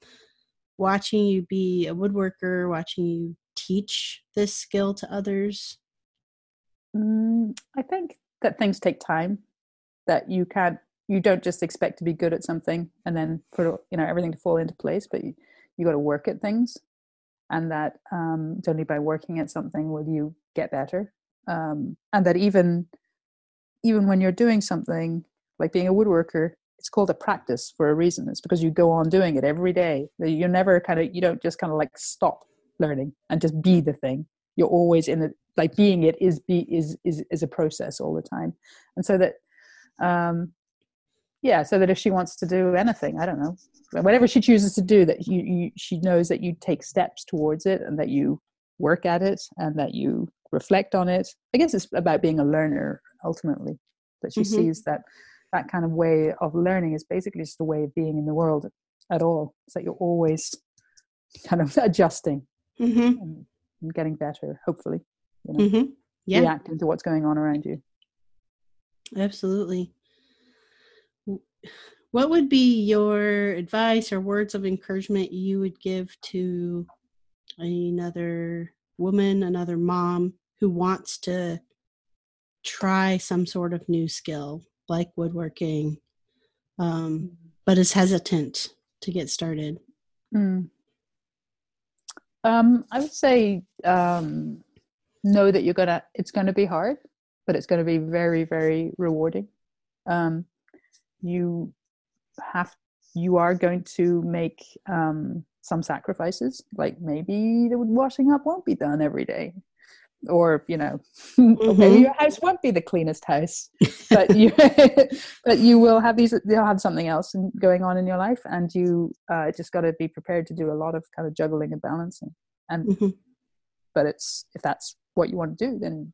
watching you be a woodworker, watching you teach this skill to others? Mm, I think that things take time, that you can't, you don't just expect to be good at something and then put, you know, everything to fall into place, but you, you got to work at things. And that um, it's only by working at something will you get better. Um, and that even even when you're doing something like being a woodworker, it's called a practice for a reason. It's because you go on doing it every day. You're never kind of you don't just kind of like stop learning and just be the thing. You're always in it. Like being it is be is is is a process all the time. And so that um yeah, so that if she wants to do anything, I don't know, whatever she chooses to do, that you, you she knows that you take steps towards it and that you work at it and that you reflect on it. I guess it's about being a learner ultimately. That she mm-hmm. sees that that kind of way of learning is basically just a way of being in the world at all. so that you're always kind of adjusting mm-hmm. and, and, getting better, hopefully. You know, mm-hmm. yeah. reacting to what's going on around you. Absolutely. What would be your advice or words of encouragement you would give to another woman, another mom who wants to try some sort of new skill like woodworking, um, but is hesitant to get started? Mm. Um, I would say um, know that you're gonna. It's to be hard, but it's to be very, very rewarding. Um, you have. You are going to make um, some sacrifices. Like maybe the washing up won't be done every day or you know mm-hmm. maybe your house won't be the cleanest house but you but you will have these you'll have something else going on in your life and you uh, just got to be prepared to do a lot of kind of juggling and balancing and mm-hmm. but it's if that's what you want to do then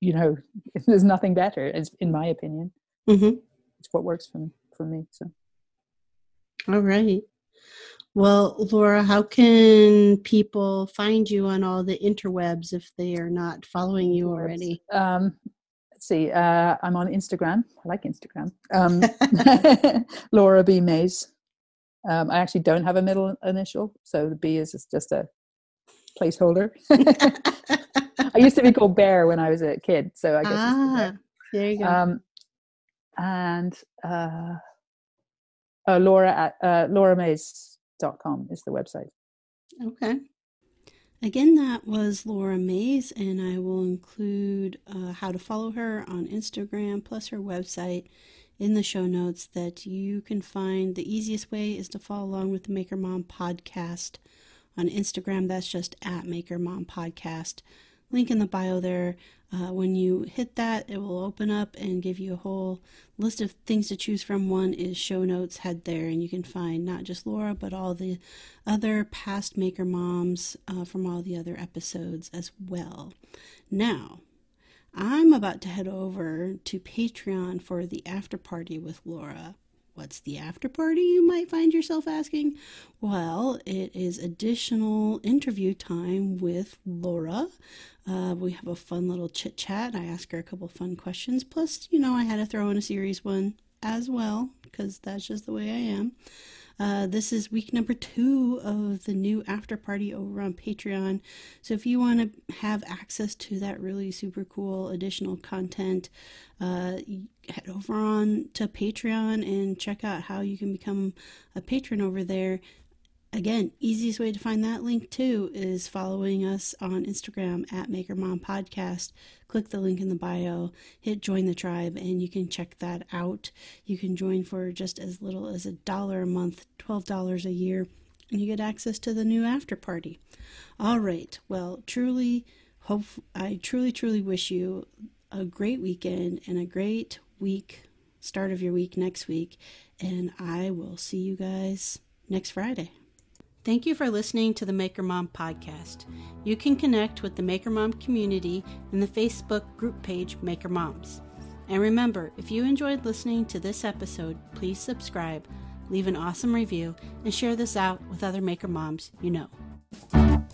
you know there's nothing better as in my opinion mm-hmm. it's what works for for me so all right well, Laura, how can people find you on all the interwebs if they are not following you already? Um, let's see. Uh, I'm on Instagram. I like Instagram. Um, Laura B. Mays. Um, I actually don't have a middle initial, so the B is just a placeholder. I used to be called Bear when I was a kid, so I guess. Ah, there you go. Um, and uh, uh, Laura at uh, Laura Mays com is the website. Okay. Again, that was Laura Mays, and I will include uh, how to follow her on Instagram plus her website in the show notes that you can find. The easiest way is to follow along with the Maker Mom podcast on Instagram. That's just at Maker Mom Podcast. Link in the bio there. Uh, when you hit that, it will open up and give you a whole list of things to choose from. One is show notes. Head there, and you can find not just Laura, but all the other past Maker Moms uh, from all the other episodes as well. Now, I'm about to head over to Patreon for the after party with Laura. What's the after party, you might find yourself asking? Well, it is additional interview time with Laura. Uh, we have a fun little chit chat. I ask her a couple fun questions. Plus, you know, I had to throw in a series one as well because that's just the way I am. Uh, this is week number two of the new after party over on Patreon. So if you want to have access to that really super cool additional content, uh, head over on to Patreon and check out how you can become a patron over there. Again, easiest way to find that link too is following us on Instagram at Maker Mom Podcast. Click the link in the bio, hit join the tribe, and you can check that out. You can join for just as little as a dollar a month, $12 a year, and you get access to the new after party. All right. Well, truly, hope I truly, truly wish you a great weekend and a great week, start of your week next week, and I will see you guys next Friday. Thank you for listening to the Maker Mom podcast. You can connect with the Maker Mom community in the Facebook group page Maker Moms. And remember, if you enjoyed listening to this episode, please subscribe, leave an awesome review, and share this out with other Maker Moms you know.